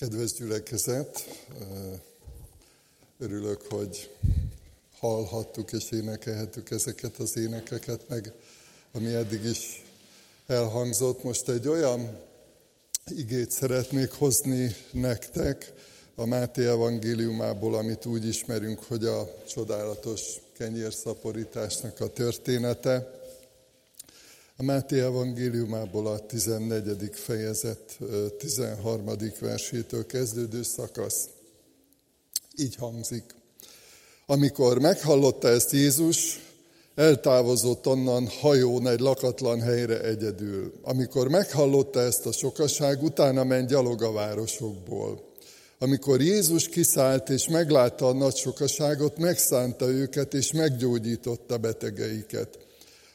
Kedves gyülekezet, örülök, hogy hallhattuk és énekelhetük ezeket az énekeket, meg ami eddig is elhangzott. Most egy olyan igét szeretnék hozni nektek a Máté evangéliumából, amit úgy ismerünk, hogy a csodálatos kenyérszaporításnak a története. A Máté evangéliumából a 14. fejezet 13. versétől kezdődő szakasz. Így hangzik. Amikor meghallotta ezt Jézus, eltávozott onnan hajón egy lakatlan helyre egyedül. Amikor meghallotta ezt a sokaság, utána ment gyalog a városokból. Amikor Jézus kiszállt és meglátta a nagy sokaságot, megszánta őket és meggyógyította betegeiket.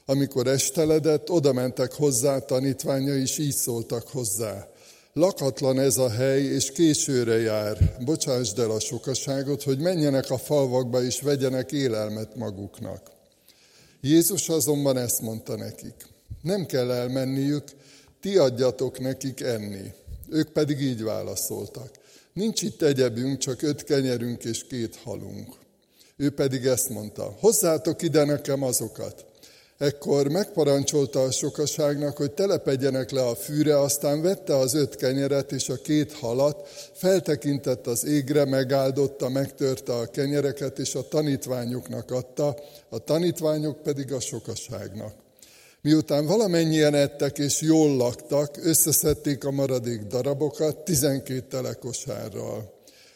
Amikor esteledett, oda mentek hozzá, tanítványa is így szóltak hozzá. Lakatlan ez a hely, és későre jár. Bocsásd el a sokaságot, hogy menjenek a falvakba, és vegyenek élelmet maguknak. Jézus azonban ezt mondta nekik. Nem kell elmenniük, ti adjatok nekik enni. Ők pedig így válaszoltak. Nincs itt egyebünk, csak öt kenyerünk és két halunk. Ő pedig ezt mondta, hozzátok ide nekem azokat. Ekkor megparancsolta a sokaságnak, hogy telepedjenek le a fűre, aztán vette az öt kenyeret és a két halat, feltekintett az égre, megáldotta, megtörte a kenyereket, és a tanítványoknak adta, a tanítványok pedig a sokaságnak. Miután valamennyien ettek és jól laktak, összeszedték a maradék darabokat tizenkét telekosárral.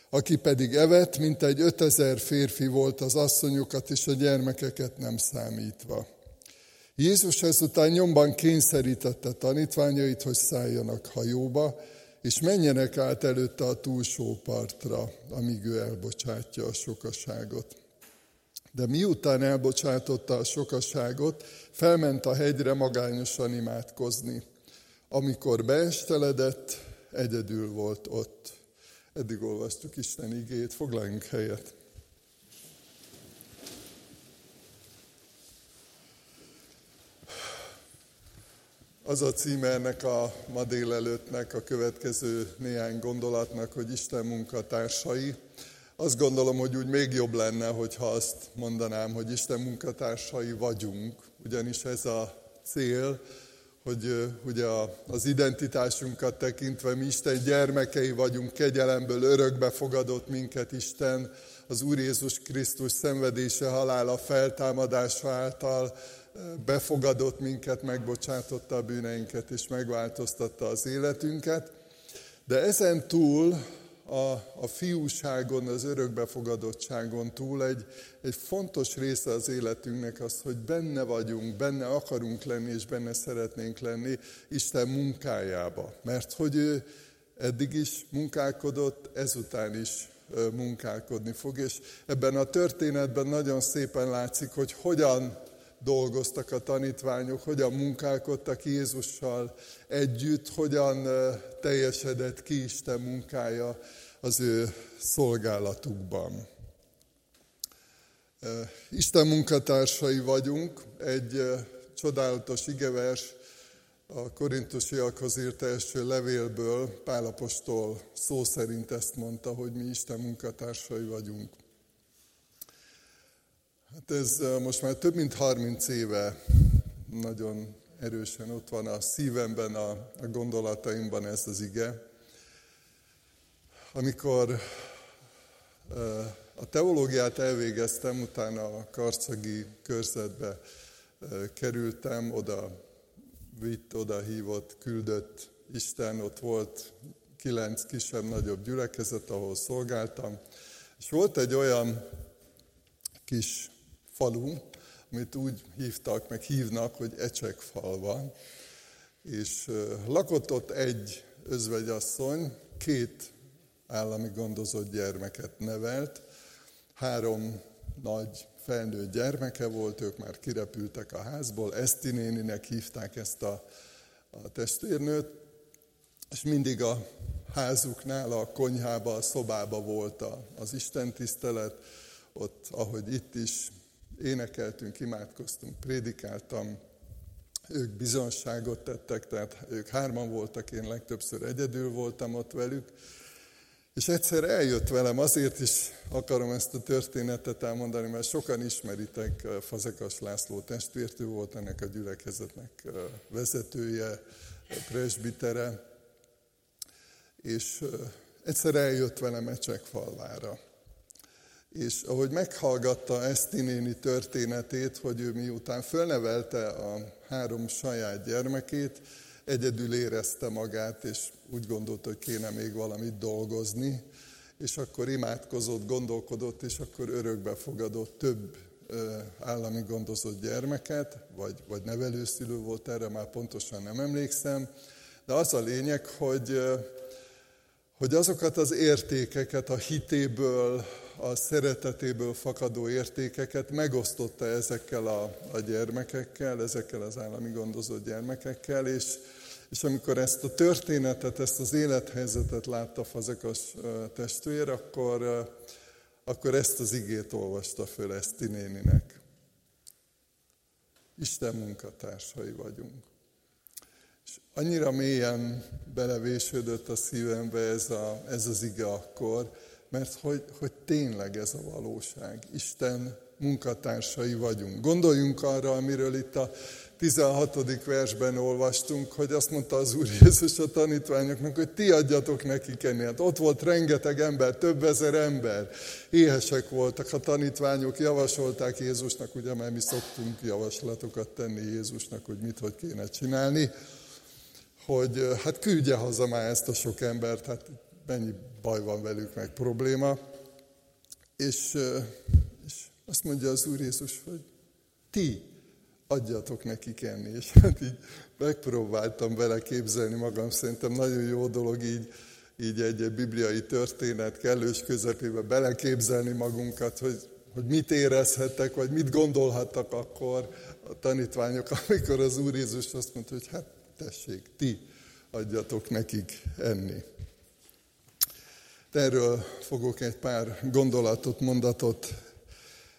Aki pedig evett, mint egy ötezer férfi volt az asszonyokat és a gyermekeket nem számítva. Jézus ezután nyomban kényszerítette tanítványait, hogy szálljanak hajóba, és menjenek át előtte a túlsó partra, amíg ő elbocsátja a sokaságot. De miután elbocsátotta a sokaságot, felment a hegyre magányosan imádkozni. Amikor beesteledett, egyedül volt ott. Eddig olvastuk Isten igét, foglaljunk helyet. Az a címe ennek a ma délelőttnek, a következő néhány gondolatnak, hogy Isten munkatársai. Azt gondolom, hogy úgy még jobb lenne, hogyha azt mondanám, hogy Isten munkatársai vagyunk, ugyanis ez a cél, hogy ugye az identitásunkat tekintve mi Isten gyermekei vagyunk, kegyelemből örökbe fogadott minket Isten, az Úr Jézus Krisztus szenvedése, halála, feltámadása által befogadott minket, megbocsátotta a bűneinket és megváltoztatta az életünket. De ezen túl, a, a fiúságon, az örökbefogadottságon túl egy, egy fontos része az életünknek az, hogy benne vagyunk, benne akarunk lenni, és benne szeretnénk lenni Isten munkájába. Mert hogy ő eddig is munkálkodott, ezután is munkálkodni fog. És ebben a történetben nagyon szépen látszik, hogy hogyan dolgoztak a tanítványok, hogyan munkálkodtak Jézussal együtt, hogyan teljesedett ki Isten munkája az ő szolgálatukban. Isten munkatársai vagyunk, egy csodálatos igevers a korintusiakhoz írt első levélből Pálapostól szó szerint ezt mondta, hogy mi Isten munkatársai vagyunk. Hát ez most már több mint 30 éve nagyon erősen ott van a szívemben, a, gondolataimban ez az ige. Amikor a teológiát elvégeztem, utána a karcagi körzetbe kerültem, oda vitt, oda hívott, küldött Isten, ott volt kilenc kisebb-nagyobb gyülekezet, ahol szolgáltam, és volt egy olyan kis falu, amit úgy hívtak, meg hívnak, hogy Ecsekfalva, és lakott ott egy özvegyasszony, két állami gondozott gyermeket nevelt, három nagy felnőtt gyermeke volt, ők már kirepültek a házból, Eszti néninek hívták ezt a, a testvérnőt, és mindig a házuknál, a konyhába, a szobába volt az Isten tisztelet, ott, ahogy itt is, énekeltünk, imádkoztunk, prédikáltam, ők bizonságot tettek, tehát ők hárman voltak, én legtöbbször egyedül voltam ott velük, És egyszer eljött velem, azért is akarom ezt a történetet elmondani, mert sokan ismeritek Fazekas László testvért, volt ennek a gyülekezetnek vezetője, presbitere, és egyszer eljött velem Ecsekfalvára. És ahogy meghallgatta Eszti néni történetét, hogy ő miután fölnevelte a három saját gyermekét, egyedül érezte magát, és úgy gondolta, hogy kéne még valamit dolgozni, és akkor imádkozott, gondolkodott, és akkor örökbe fogadott több állami gondozott gyermeket, vagy, vagy nevelőszülő volt erre, már pontosan nem emlékszem, de az a lényeg, hogy, hogy azokat az értékeket a hitéből, a szeretetéből fakadó értékeket megosztotta ezekkel a, a gyermekekkel, ezekkel az állami gondozott gyermekekkel, és, és amikor ezt a történetet, ezt az élethelyzetet látta Fazekas testvér, akkor, akkor ezt az igét olvasta föl Eszti néninek. Isten munkatársai vagyunk. És annyira mélyen belevésődött a szívembe ez, a, ez az ige akkor, mert hogy, hogy tényleg ez a valóság. Isten munkatársai vagyunk. Gondoljunk arra, amiről itt a 16. versben olvastunk, hogy azt mondta az Úr Jézus a tanítványoknak, hogy ti adjatok nekik enni. Hát ott volt rengeteg ember, több ezer ember. Éhesek voltak, a tanítványok javasolták Jézusnak, ugye mert mi szoktunk javaslatokat tenni Jézusnak, hogy mit, hogy kéne csinálni, hogy hát küldje haza már ezt a sok embert, hát mennyi baj van velük, meg probléma. És, és azt mondja az Úr Jézus, hogy ti adjatok nekik enni. És hát így megpróbáltam vele képzelni magam, szerintem nagyon jó dolog így, így egy, egy bibliai történet kellős közepébe beleképzelni magunkat, hogy, hogy mit érezhettek, vagy mit gondolhattak akkor a tanítványok, amikor az Úr Jézus azt mondta, hogy hát tessék, ti adjatok nekik enni. Erről fogok egy pár gondolatot, mondatot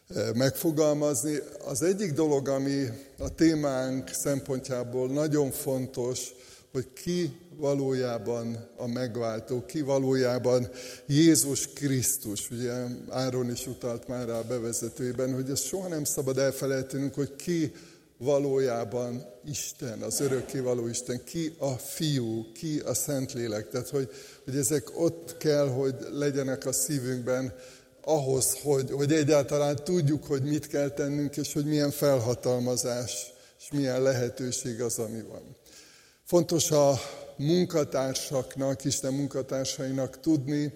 eh, megfogalmazni. Az egyik dolog, ami a témánk szempontjából nagyon fontos, hogy ki valójában a megváltó, ki valójában Jézus Krisztus. Ugye Áron is utalt már rá a bevezetőjében, hogy ezt soha nem szabad elfelejtenünk, hogy ki valójában Isten, az örökkévaló Isten, ki a fiú, ki a Szentlélek. Tehát, hogy, hogy ezek ott kell, hogy legyenek a szívünkben ahhoz, hogy, hogy egyáltalán tudjuk, hogy mit kell tennünk, és hogy milyen felhatalmazás, és milyen lehetőség az, ami van. Fontos a munkatársaknak, Isten munkatársainak tudni,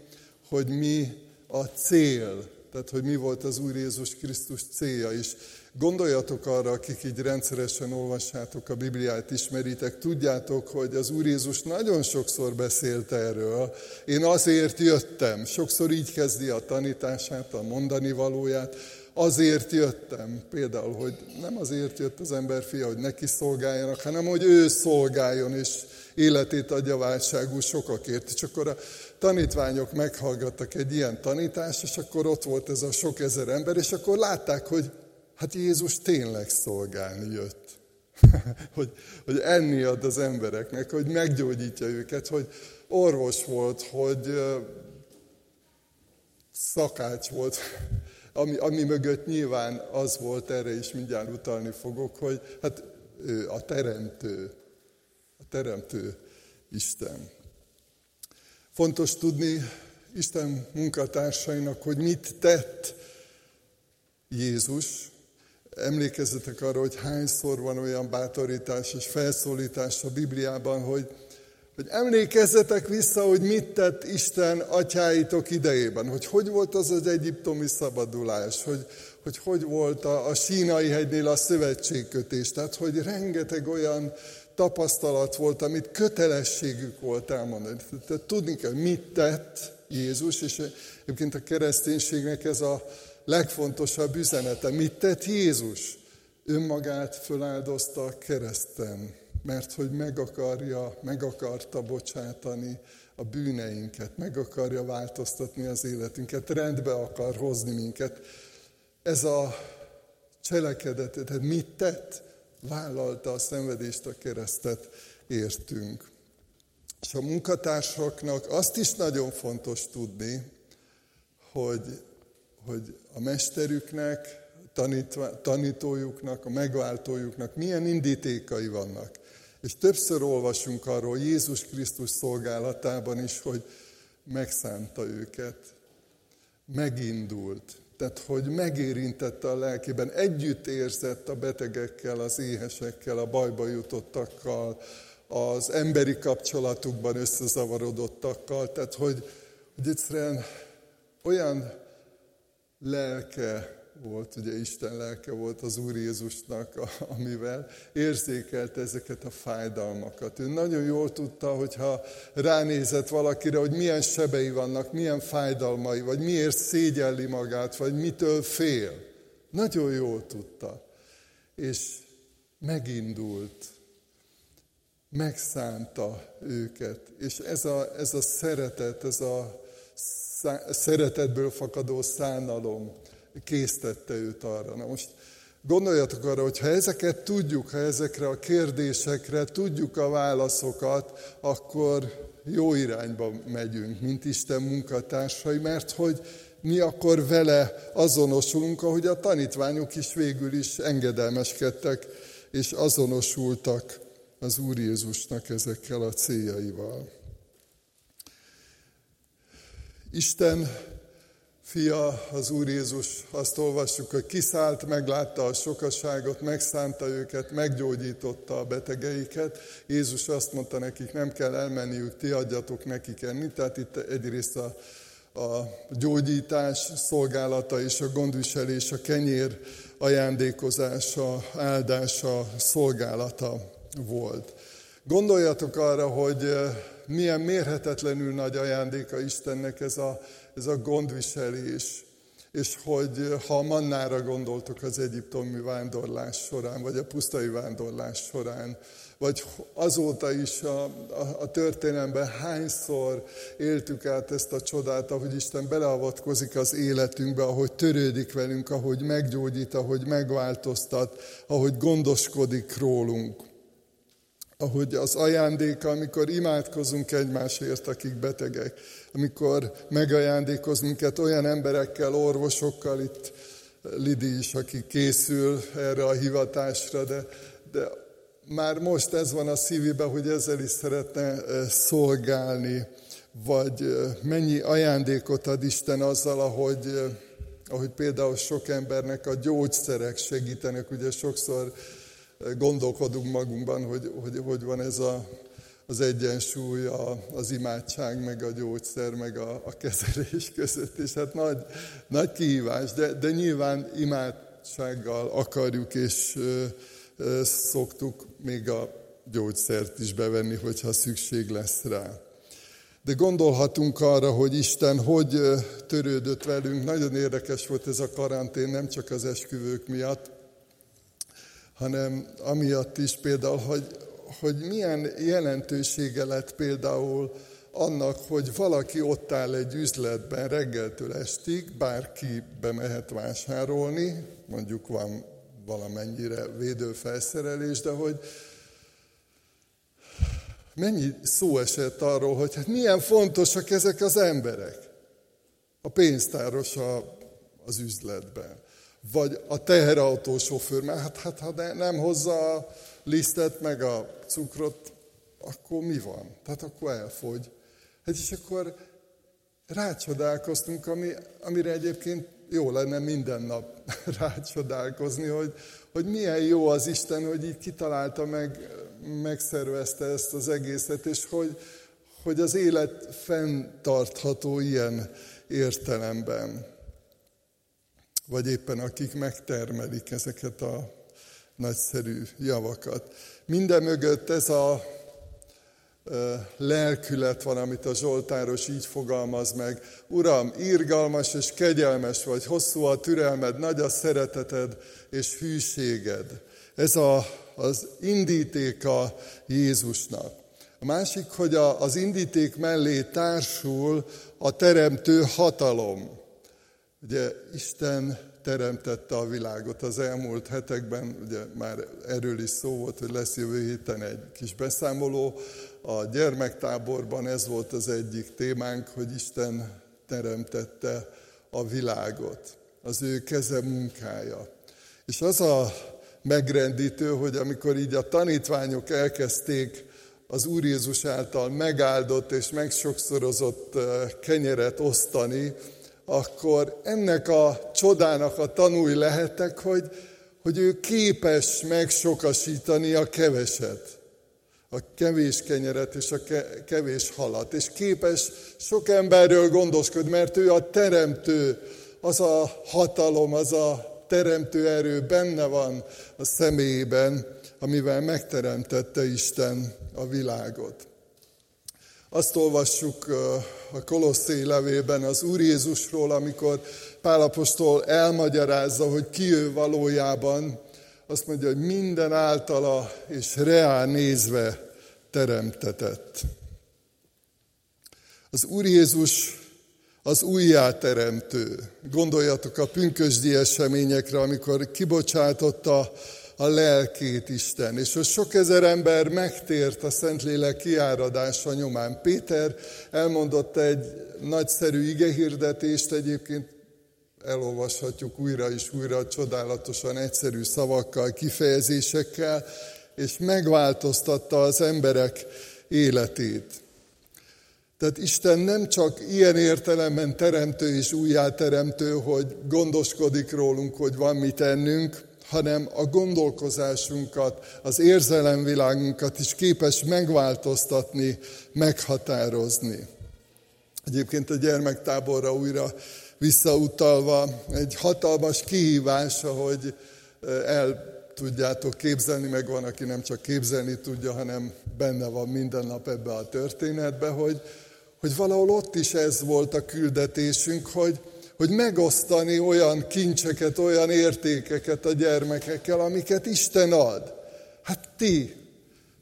hogy mi a cél, tehát hogy mi volt az Úr Jézus Krisztus célja is. Gondoljatok arra, akik így rendszeresen olvassátok a Bibliát, ismeritek, tudjátok, hogy az Úr Jézus nagyon sokszor beszélt erről. Én azért jöttem, sokszor így kezdi a tanítását, a mondani valóját, azért jöttem, például, hogy nem azért jött az ember fia, hogy neki szolgáljanak, hanem hogy ő szolgáljon, és életét adja válságú sokakért. És akkor a tanítványok meghallgattak egy ilyen tanítást, és akkor ott volt ez a sok ezer ember, és akkor látták, hogy Hát Jézus tényleg szolgálni jött. hogy, hogy enni ad az embereknek, hogy meggyógyítja őket, hogy orvos volt, hogy szakács volt, ami, ami mögött nyilván az volt, erre is mindjárt utalni fogok, hogy hát ő a teremtő, a teremtő Isten. Fontos tudni Isten munkatársainak, hogy mit tett Jézus, Emlékezzetek arra, hogy hányszor van olyan bátorítás és felszólítás a Bibliában, hogy, hogy emlékezzetek vissza, hogy mit tett Isten atyáitok idejében, hogy hogy volt az az egyiptomi szabadulás, hogy hogy, hogy volt a, a sínai hegynél a szövetségkötés, tehát hogy rengeteg olyan tapasztalat volt, amit kötelességük volt elmondani. Tehát tudni kell, mit tett Jézus, és egyébként a kereszténységnek ez a legfontosabb üzenete. Mit tett Jézus? Önmagát föláldozta a kereszten, mert hogy meg akarja, meg akarta bocsátani a bűneinket, meg akarja változtatni az életünket, rendbe akar hozni minket. Ez a cselekedet, tehát mit tett? Vállalta a szenvedést, a keresztet értünk. És a munkatársaknak azt is nagyon fontos tudni, hogy, hogy a mesterüknek, tanítva, tanítójuknak, a megváltójuknak milyen indítékai vannak. És többször olvasunk arról Jézus Krisztus szolgálatában is, hogy megszánta őket, megindult, tehát hogy megérintette a lelkében, együtt érzett a betegekkel, az éhesekkel, a bajba jutottakkal, az emberi kapcsolatukban összezavarodottakkal, tehát hogy, hogy egyszerűen olyan lelke volt, ugye Isten lelke volt az Úr Jézusnak, amivel érzékelte ezeket a fájdalmakat. Ő nagyon jól tudta, hogyha ránézett valakire, hogy milyen sebei vannak, milyen fájdalmai, vagy miért szégyelli magát, vagy mitől fél. Nagyon jól tudta. És megindult, megszánta őket. És ez a, ez a szeretet, ez a szeretetből fakadó szánalom, késztette őt arra. Na most gondoljatok arra, hogy ha ezeket tudjuk, ha ezekre a kérdésekre tudjuk a válaszokat, akkor jó irányba megyünk, mint Isten munkatársai, mert hogy mi akkor vele azonosulunk, ahogy a tanítványok is végül is engedelmeskedtek, és azonosultak az Úr Jézusnak ezekkel a céljaival. Isten fia, az Úr Jézus, azt olvassuk, hogy kiszállt, meglátta a sokaságot, megszánta őket, meggyógyította a betegeiket. Jézus azt mondta nekik, nem kell elmenniük, ti adjatok nekik enni. Tehát itt egyrészt a, a gyógyítás szolgálata és a gondviselés, a kenyér ajándékozása, áldása, szolgálata volt. Gondoljatok arra, hogy milyen mérhetetlenül nagy ajándéka Istennek ez a ez a gondviselés, és hogy ha a mannára gondoltok az egyiptomi vándorlás során, vagy a pusztai vándorlás során, vagy azóta is a, a, a történelemben hányszor éltük át ezt a csodát, ahogy Isten beleavatkozik az életünkbe, ahogy törődik velünk, ahogy meggyógyít, ahogy megváltoztat, ahogy gondoskodik rólunk ahogy az ajándéka, amikor imádkozunk egymásért, akik betegek, amikor megajándékoz minket olyan emberekkel, orvosokkal, itt Lidi is, aki készül erre a hivatásra, de, de már most ez van a szívében, hogy ezzel is szeretne eh, szolgálni, vagy eh, mennyi ajándékot ad Isten azzal, ahogy, eh, ahogy például sok embernek a gyógyszerek segítenek, ugye sokszor gondolkodunk magunkban, hogy, hogy, hogy van ez a, az egyensúly, a, az imádság, meg a gyógyszer, meg a, a kezelés között. És hát nagy, nagy kihívás, de, de nyilván imádsággal akarjuk, és ö, ö, szoktuk még a gyógyszert is bevenni, hogyha szükség lesz rá. De gondolhatunk arra, hogy Isten hogy törődött velünk. Nagyon érdekes volt ez a karantén, nem csak az esküvők miatt, hanem amiatt is például, hogy, hogy milyen jelentősége lett például annak, hogy valaki ott áll egy üzletben reggeltől estig, bárki bemehet vásárolni, mondjuk van valamennyire védőfelszerelés, de hogy mennyi szó esett arról, hogy hát milyen fontosak ezek az emberek. A pénztáros a, az üzletben vagy a teherautósofőr, mert hát, hát ha nem hozza a lisztet meg a cukrot, akkor mi van? Tehát akkor elfogy. Hát és akkor rácsodálkoztunk, ami, amire egyébként jó lenne minden nap rácsodálkozni, hogy, hogy milyen jó az Isten, hogy így kitalálta meg, megszervezte ezt az egészet, és hogy, hogy az élet fenntartható ilyen értelemben vagy éppen akik megtermelik ezeket a nagyszerű javakat. Minden mögött ez a lelkület van, amit a Zsoltáros így fogalmaz meg. Uram, írgalmas és kegyelmes vagy, hosszú a türelmed, nagy a szereteted és hűséged. Ez a, az indítéka Jézusnak. A másik, hogy a, az indíték mellé társul a teremtő hatalom. Ugye Isten teremtette a világot az elmúlt hetekben, ugye már erről is szó volt, hogy lesz jövő héten egy kis beszámoló a gyermektáborban ez volt az egyik témánk, hogy Isten teremtette a világot, az ő keze munkája. És az a megrendítő, hogy amikor így a tanítványok elkezdték az Úr Jézus által megáldott és megsokszorozott kenyeret osztani, akkor ennek a csodának a tanúi lehettek, hogy, hogy ő képes megsokasítani a keveset, a kevés kenyeret és a kevés halat, és képes sok emberről gondoskodni, mert ő a teremtő, az a hatalom, az a teremtő erő benne van a személyében, amivel megteremtette Isten a világot. Azt olvassuk a Kolosszé levében az Úr Jézusról, amikor Pálapostól elmagyarázza, hogy ki ő valójában, azt mondja, hogy minden általa és reál nézve teremtetett. Az Úr Jézus az újjáteremtő. Gondoljatok a pünkösdi eseményekre, amikor kibocsátotta a lelkét Isten. És hogy sok ezer ember megtért a Szentlélek kiáradása nyomán. Péter elmondott egy nagyszerű igehirdetést, egyébként elolvashatjuk újra és újra csodálatosan egyszerű szavakkal, kifejezésekkel, és megváltoztatta az emberek életét. Tehát Isten nem csak ilyen értelemben teremtő és újjáteremtő, hogy gondoskodik rólunk, hogy van mit ennünk, hanem a gondolkozásunkat, az érzelemvilágunkat is képes megváltoztatni, meghatározni. Egyébként a gyermektáborra újra visszautalva egy hatalmas kihívása, hogy el tudjátok képzelni, meg van, aki nem csak képzelni tudja, hanem benne van minden nap ebbe a történetbe, hogy, hogy valahol ott is ez volt a küldetésünk, hogy, hogy megosztani olyan kincseket, olyan értékeket a gyermekekkel, amiket Isten ad. Hát ti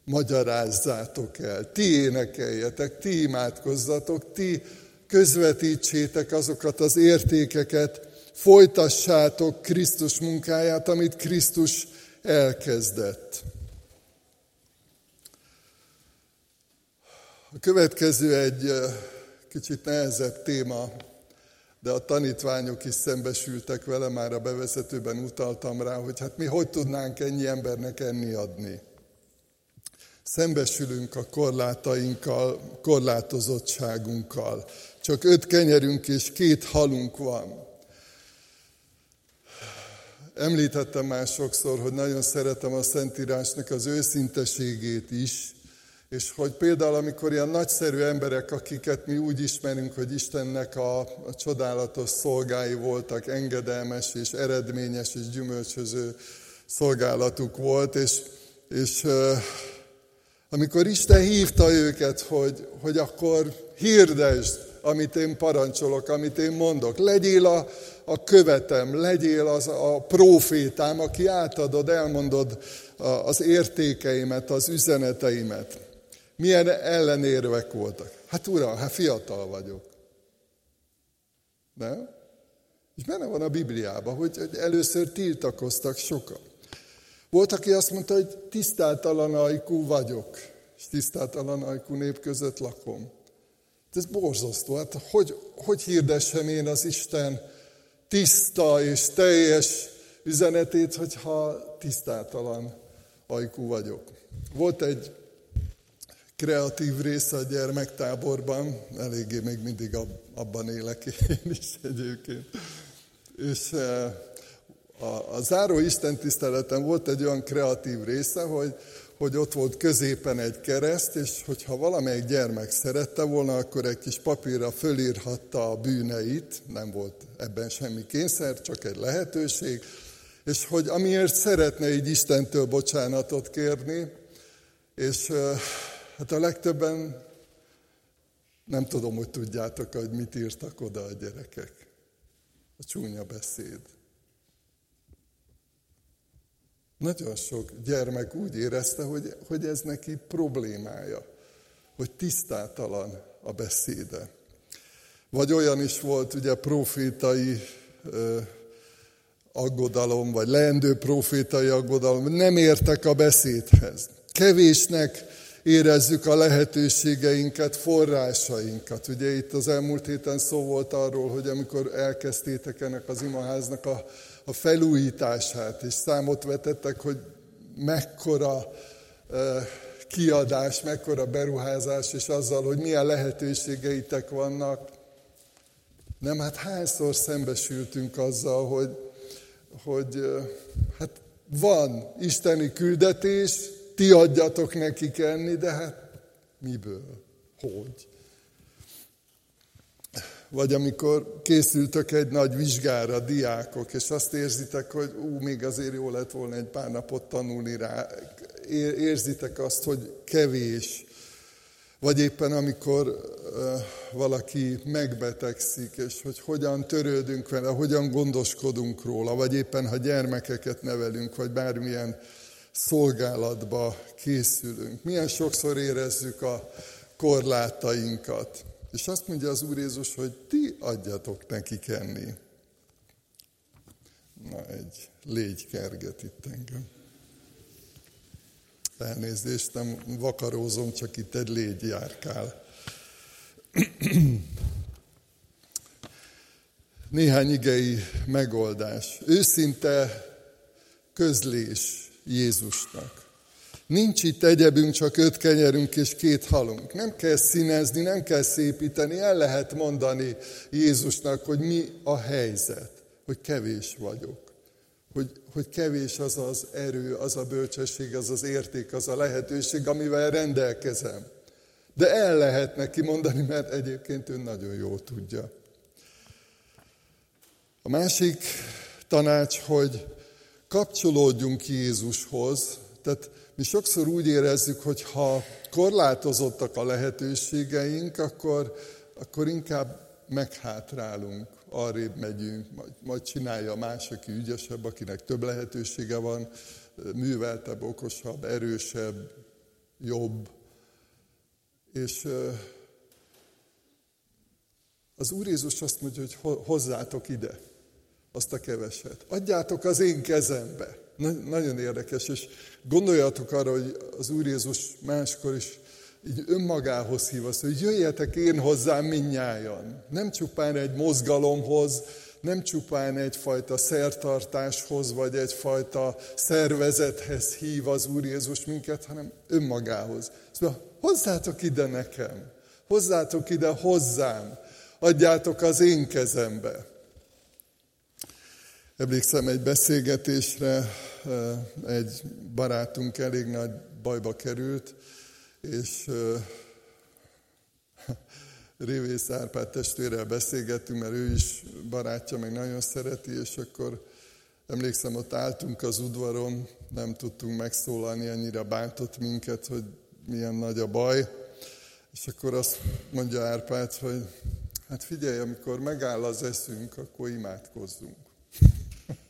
magyarázzátok el, ti énekeljetek, ti imádkozzatok, ti közvetítsétek azokat az értékeket, folytassátok Krisztus munkáját, amit Krisztus elkezdett. A következő egy kicsit nehezebb téma, de a tanítványok is szembesültek vele, már a bevezetőben utaltam rá, hogy hát mi hogy tudnánk ennyi embernek enni adni. Szembesülünk a korlátainkkal, korlátozottságunkkal. Csak öt kenyerünk és két halunk van. Említettem már sokszor, hogy nagyon szeretem a Szentírásnak az őszinteségét is, és hogy például, amikor ilyen nagyszerű emberek, akiket mi úgy ismerünk, hogy Istennek a, a csodálatos szolgái voltak, engedelmes és eredményes és gyümölcsöző szolgálatuk volt, és, és amikor Isten hívta őket, hogy, hogy akkor hirdesd, amit én parancsolok, amit én mondok. Legyél a, a követem, legyél az a profétám, aki átadod, elmondod az értékeimet, az üzeneteimet. Milyen ellenérvek voltak? Hát uram, hát fiatal vagyok. Nem? És benne van a Bibliában, hogy, hogy először tiltakoztak sokan. Volt, aki azt mondta, hogy tisztátalan ajkú vagyok, és tisztátalan ajkú nép között lakom. Ez borzasztó. Hát hogy, hogy hirdessem én az Isten tiszta és teljes üzenetét, hogyha tisztátalan ajkú vagyok. Volt egy kreatív része a gyermektáborban, eléggé még mindig abban élek én is egyébként. És eh, a, a záró Isten tiszteleten volt egy olyan kreatív része, hogy, hogy ott volt középen egy kereszt, és hogyha valamelyik gyermek szerette volna, akkor egy kis papírra fölírhatta a bűneit, nem volt ebben semmi kényszer, csak egy lehetőség, és hogy amiért szeretne így Istentől bocsánatot kérni, és eh, Hát a legtöbben nem tudom, hogy tudjátok, hogy mit írtak oda a gyerekek. A csúnya beszéd. Nagyon sok gyermek úgy érezte, hogy, hogy ez neki problémája, hogy tisztátalan a beszéde. Vagy olyan is volt, ugye profétai ö, aggodalom, vagy leendő profétai aggodalom, nem értek a beszédhez. Kevésnek érezzük a lehetőségeinket, forrásainkat. Ugye itt az elmúlt héten szó volt arról, hogy amikor elkezdtétek ennek az imaháznak a, a felújítását, és számot vetettek, hogy mekkora kiadás, mekkora beruházás, és azzal, hogy milyen lehetőségeitek vannak. Nem, hát hányszor szembesültünk azzal, hogy, hogy hát van isteni küldetés, ti adjatok nekik enni, de hát miből? Hogy? Vagy amikor készültök egy nagy vizsgára, diákok, és azt érzitek, hogy ú, még azért jó lett volna egy pár napot tanulni rá, érzitek azt, hogy kevés, vagy éppen amikor valaki megbetegszik, és hogy hogyan törődünk vele, hogyan gondoskodunk róla, vagy éppen ha gyermekeket nevelünk, vagy bármilyen szolgálatba készülünk. Milyen sokszor érezzük a korlátainkat. És azt mondja az Úr Jézus, hogy ti adjatok nekik enni. Na, egy légy kerget itt engem. Elnézést, nem vakarózom, csak itt egy légy járkál. Néhány igei megoldás. Őszinte közlés Jézusnak. Nincs itt egyebünk, csak öt kenyerünk és két halunk. Nem kell színezni, nem kell szépíteni, el lehet mondani Jézusnak, hogy mi a helyzet, hogy kevés vagyok hogy, hogy kevés az az erő, az a bölcsesség, az az érték, az a lehetőség, amivel rendelkezem. De el lehet neki mondani, mert egyébként ő nagyon jól tudja. A másik tanács, hogy kapcsolódjunk Jézushoz. Tehát mi sokszor úgy érezzük, hogy ha korlátozottak a lehetőségeink, akkor, akkor inkább meghátrálunk arrébb megyünk, majd, majd csinálja más, aki ügyesebb, akinek több lehetősége van, műveltebb, okosabb, erősebb, jobb. És az Úr Jézus azt mondja, hogy hozzátok ide azt a keveset. Adjátok az én kezembe. Nagyon érdekes, és gondoljatok arra, hogy az Úr Jézus máskor is így önmagához hív azt, hogy jöjjetek én hozzám minnyájan. Nem csupán egy mozgalomhoz, nem csupán egyfajta szertartáshoz, vagy egyfajta szervezethez hív az Úr Jézus minket, hanem önmagához. Szóval hozzátok ide nekem, hozzátok ide hozzám, adjátok az én kezembe. Emlékszem egy beszélgetésre, eh, egy barátunk elég nagy bajba került, és Révész Árpád testvérrel beszélgettünk, mert ő is barátja, meg nagyon szereti, és akkor emlékszem, ott álltunk az udvaron, nem tudtunk megszólalni, annyira bántott minket, hogy milyen nagy a baj. És akkor azt mondja Árpád, hogy hát figyelj, amikor megáll az eszünk, akkor imádkozzunk.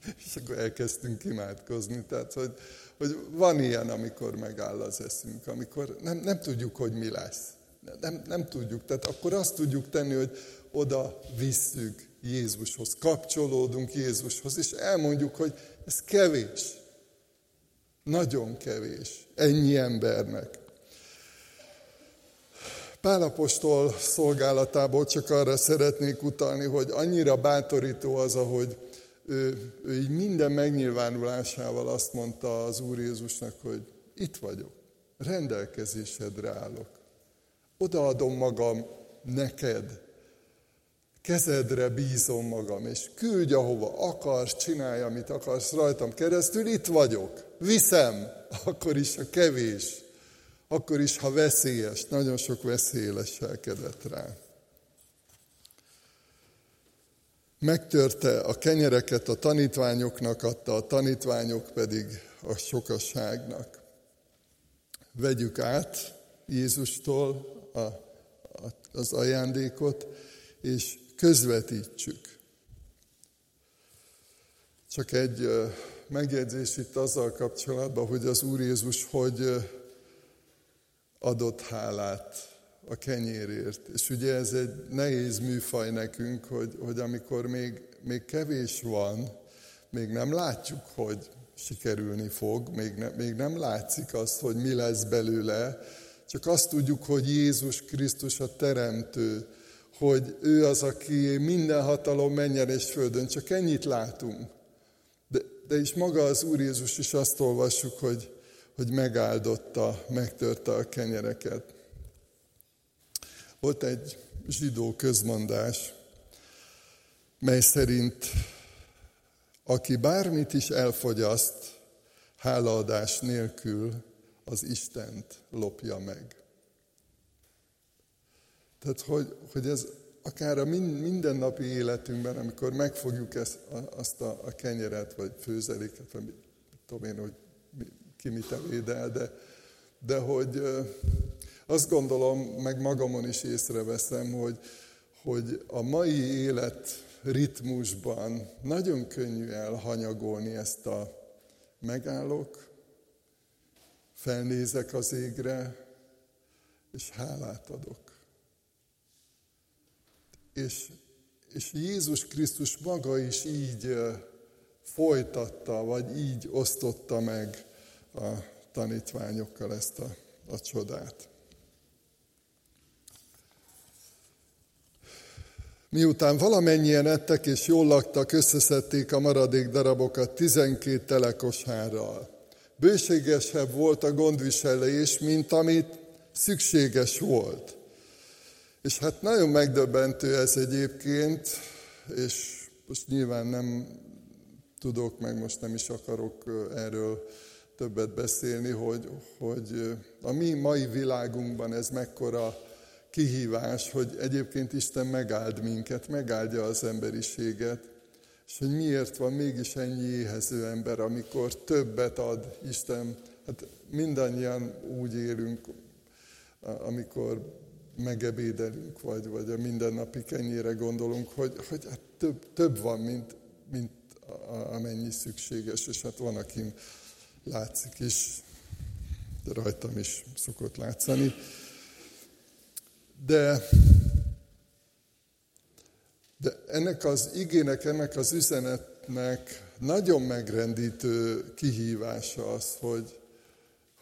és akkor elkezdtünk imádkozni. Tehát, hogy hogy van ilyen, amikor megáll az eszünk, amikor nem, nem tudjuk, hogy mi lesz. Nem, nem tudjuk. Tehát akkor azt tudjuk tenni, hogy oda visszük Jézushoz, kapcsolódunk Jézushoz, és elmondjuk, hogy ez kevés. Nagyon kevés. Ennyi embernek. Pálapostól szolgálatából csak arra szeretnék utalni, hogy annyira bátorító az, ahogy ő, ő így minden megnyilvánulásával azt mondta az Úr Jézusnak, hogy itt vagyok, rendelkezésedre állok. Odaadom magam neked, kezedre bízom magam, és küldj, ahova akarsz, csinálj, amit akarsz rajtam keresztül, itt vagyok, viszem, akkor is, ha kevés, akkor is, ha veszélyes, nagyon sok veszély leselkedett rá. Megtörte a kenyereket a tanítványoknak, adta a tanítványok pedig a sokasságnak. Vegyük át Jézustól a, a, az ajándékot, és közvetítsük. Csak egy megjegyzés itt azzal kapcsolatban, hogy az Úr Jézus hogy adott hálát a kenyérért. És ugye ez egy nehéz műfaj nekünk, hogy, hogy amikor még, még kevés van, még nem látjuk, hogy sikerülni fog, még, ne, még nem látszik azt, hogy mi lesz belőle, Csak azt tudjuk, hogy Jézus Krisztus a Teremtő, hogy ő az, aki minden hatalom menjen és földön. Csak ennyit látunk. De, de is maga az Úr Jézus is azt olvassuk, hogy, hogy megáldotta, megtörte a kenyereket. Volt egy zsidó közmondás, mely szerint aki bármit is elfogyaszt, hálaadás nélkül az Istent lopja meg. Tehát, hogy, hogy ez akár a mindennapi életünkben, amikor megfogjuk ezt, azt a, a kenyeret, vagy főzeléket, vagy tudom én, hogy ki mit evédel, de, de hogy azt gondolom, meg magamon is észreveszem, hogy, hogy a mai élet ritmusban nagyon könnyű elhanyagolni ezt a megállok, felnézek az égre, és hálát adok. És, és Jézus Krisztus maga is így folytatta, vagy így osztotta meg a tanítványokkal ezt a, a csodát. Miután valamennyien ettek és jól laktak, összeszedték a maradék darabokat tizenkét telekosárral. Bőségesebb volt a gondviselés, mint amit szükséges volt. És hát nagyon megdöbbentő ez egyébként, és most nyilván nem tudok, meg most nem is akarok erről többet beszélni, hogy, hogy a mi mai világunkban ez mekkora kihívás, hogy egyébként Isten megáld minket, megáldja az emberiséget, és hogy miért van mégis ennyi éhező ember, amikor többet ad Isten. Hát mindannyian úgy élünk, amikor megebédelünk, vagy, vagy a mindennapi kenyére gondolunk, hogy, hogy hát több, több van, mint, mint amennyi szükséges, és hát van, akin látszik is, de rajtam is szokott látszani. De, de ennek az igének, ennek az üzenetnek nagyon megrendítő kihívása az, hogy,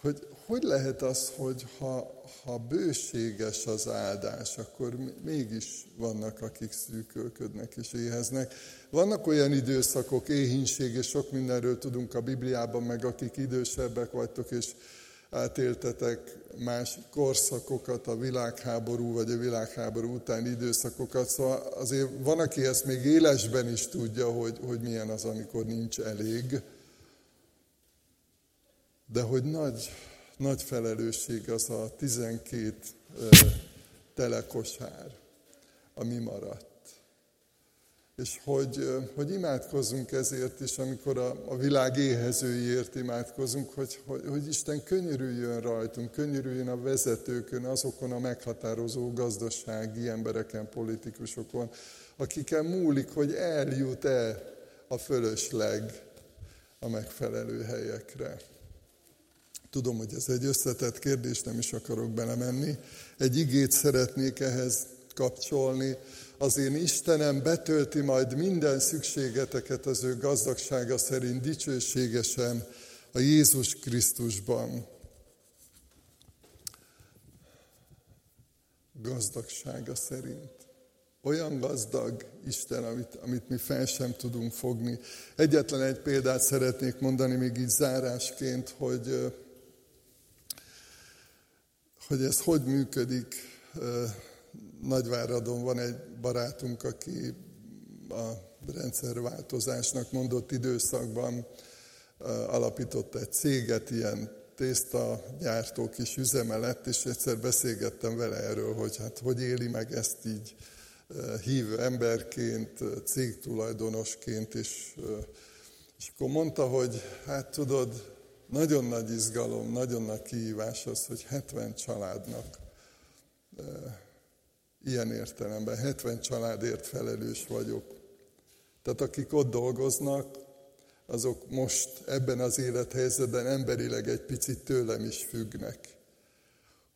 hogy hogy lehet az, hogy ha, ha bőséges az áldás, akkor mégis vannak, akik szűkölködnek és éheznek. Vannak olyan időszakok, éhínség, és sok mindenről tudunk a Bibliában, meg akik idősebbek vagytok, és átéltetek más korszakokat, a világháború vagy a világháború utáni időszakokat, szóval azért van, aki ezt még élesben is tudja, hogy, hogy milyen az, amikor nincs elég, de hogy nagy, nagy felelősség az a 12 telekosár, ami maradt és hogy, hogy imádkozzunk ezért is, amikor a, a világ éhezőiért imádkozunk, hogy, hogy, hogy Isten könyörüljön rajtunk, könyörüljön a vezetőkön, azokon a meghatározó gazdasági embereken, politikusokon, akiken múlik, hogy eljut-e a fölösleg a megfelelő helyekre. Tudom, hogy ez egy összetett kérdés, nem is akarok belemenni. Egy igét szeretnék ehhez kapcsolni, az én Istenem betölti majd minden szükségeteket az ő gazdagsága szerint dicsőségesen a Jézus Krisztusban. Gazdagsága szerint. Olyan gazdag Isten, amit, amit mi fel sem tudunk fogni. Egyetlen egy példát szeretnék mondani még így zárásként, hogy, hogy ez hogy működik Nagyváradon van egy barátunk, aki a rendszerváltozásnak mondott időszakban alapított egy céget, ilyen tészta gyártó kis üzeme és egyszer beszélgettem vele erről, hogy hát hogy éli meg ezt így hívő emberként, cégtulajdonosként, és, és akkor mondta, hogy hát tudod, nagyon nagy izgalom, nagyon nagy kihívás az, hogy 70 családnak Ilyen értelemben 70 családért felelős vagyok. Tehát akik ott dolgoznak, azok most ebben az élethelyzetben emberileg egy picit tőlem is függnek.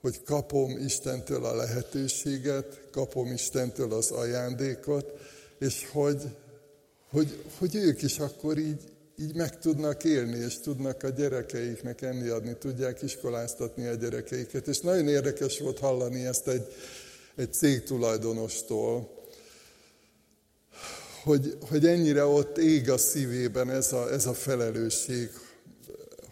Hogy kapom Istentől a lehetőséget, kapom Istentől az ajándékot, és hogy, hogy, hogy ők is akkor így így meg tudnak élni, és tudnak a gyerekeiknek enni adni, tudják iskoláztatni a gyerekeiket. És nagyon érdekes volt hallani ezt egy, egy cégtulajdonostól, hogy, hogy ennyire ott ég a szívében ez a, ez a felelősség,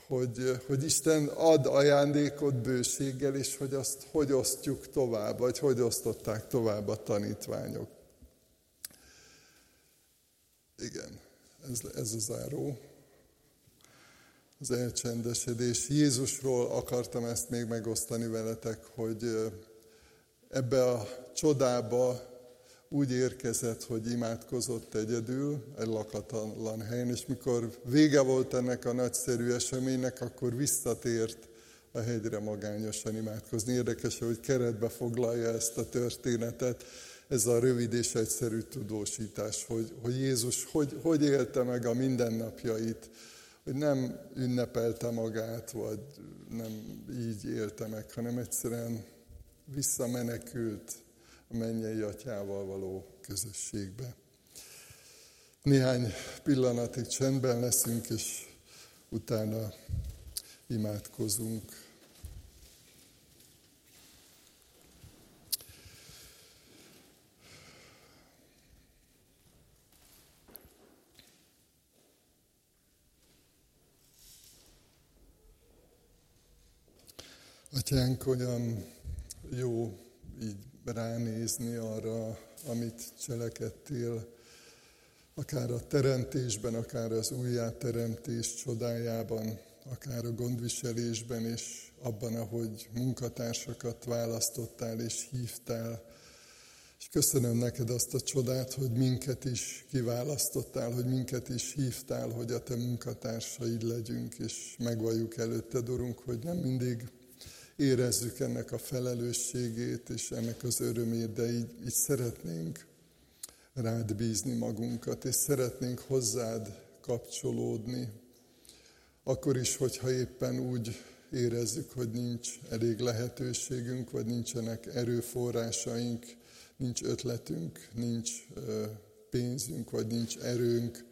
hogy, hogy Isten ad ajándékot bőséggel, és hogy azt hogy osztjuk tovább, vagy hogy osztották tovább a tanítványok. Igen, ez, ez a záró. Az elcsendesedés. Jézusról akartam ezt még megosztani veletek, hogy ebbe a csodába úgy érkezett, hogy imádkozott egyedül, egy lakatlan helyen, és mikor vége volt ennek a nagyszerű eseménynek, akkor visszatért a hegyre magányosan imádkozni. Érdekes, hogy keretbe foglalja ezt a történetet, ez a rövid és egyszerű tudósítás, hogy, hogy Jézus hogy, hogy élte meg a mindennapjait, hogy nem ünnepelte magát, vagy nem így élte meg, hanem egyszerűen visszamenekült a mennyei atyával való közösségbe. Néhány pillanatig csendben leszünk, és utána imádkozunk. Atyánk, olyan jó így ránézni arra, amit cselekedtél, akár a teremtésben, akár az újjáteremtés csodájában, akár a gondviselésben, és abban, ahogy munkatársakat választottál és hívtál. És köszönöm neked azt a csodát, hogy minket is kiválasztottál, hogy minket is hívtál, hogy a te munkatársaid legyünk, és megvalljuk előtted, Urunk, hogy nem mindig érezzük ennek a felelősségét és ennek az örömét, de így, így szeretnénk rád bízni magunkat, és szeretnénk hozzád kapcsolódni. Akkor is, hogyha éppen úgy érezzük, hogy nincs elég lehetőségünk, vagy nincsenek erőforrásaink, nincs ötletünk, nincs pénzünk, vagy nincs erőnk.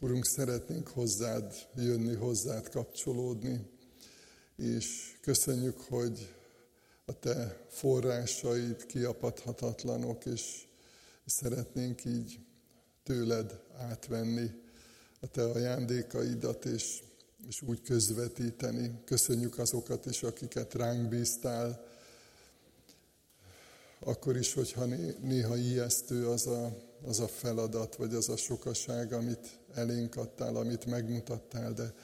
Urunk, szeretnénk hozzád jönni, hozzád kapcsolódni és köszönjük, hogy a Te forrásaid kiapadhatatlanok, és szeretnénk így tőled átvenni a Te ajándékaidat, és, és úgy közvetíteni. Köszönjük azokat is, akiket ránk bíztál, akkor is, hogyha néha ijesztő az a, az a feladat, vagy az a sokaság, amit elénk adtál, amit megmutattál, de,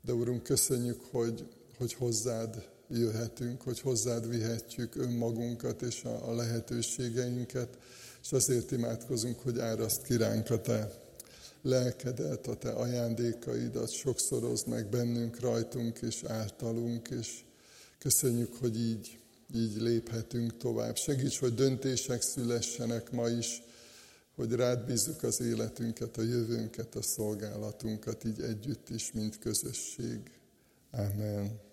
de Urunk, köszönjük, hogy, hogy hozzád jöhetünk, hogy hozzád vihetjük önmagunkat és a, a lehetőségeinket, és azért imádkozunk, hogy áraszt ki ránk a te lelkedet, a te ajándékaidat, sokszorozd meg bennünk, rajtunk és általunk, és köszönjük, hogy így, így léphetünk tovább. Segíts, hogy döntések szülessenek ma is, hogy rád bízzuk az életünket, a jövőnket, a szolgálatunkat, így együtt is, mint közösség. Amen.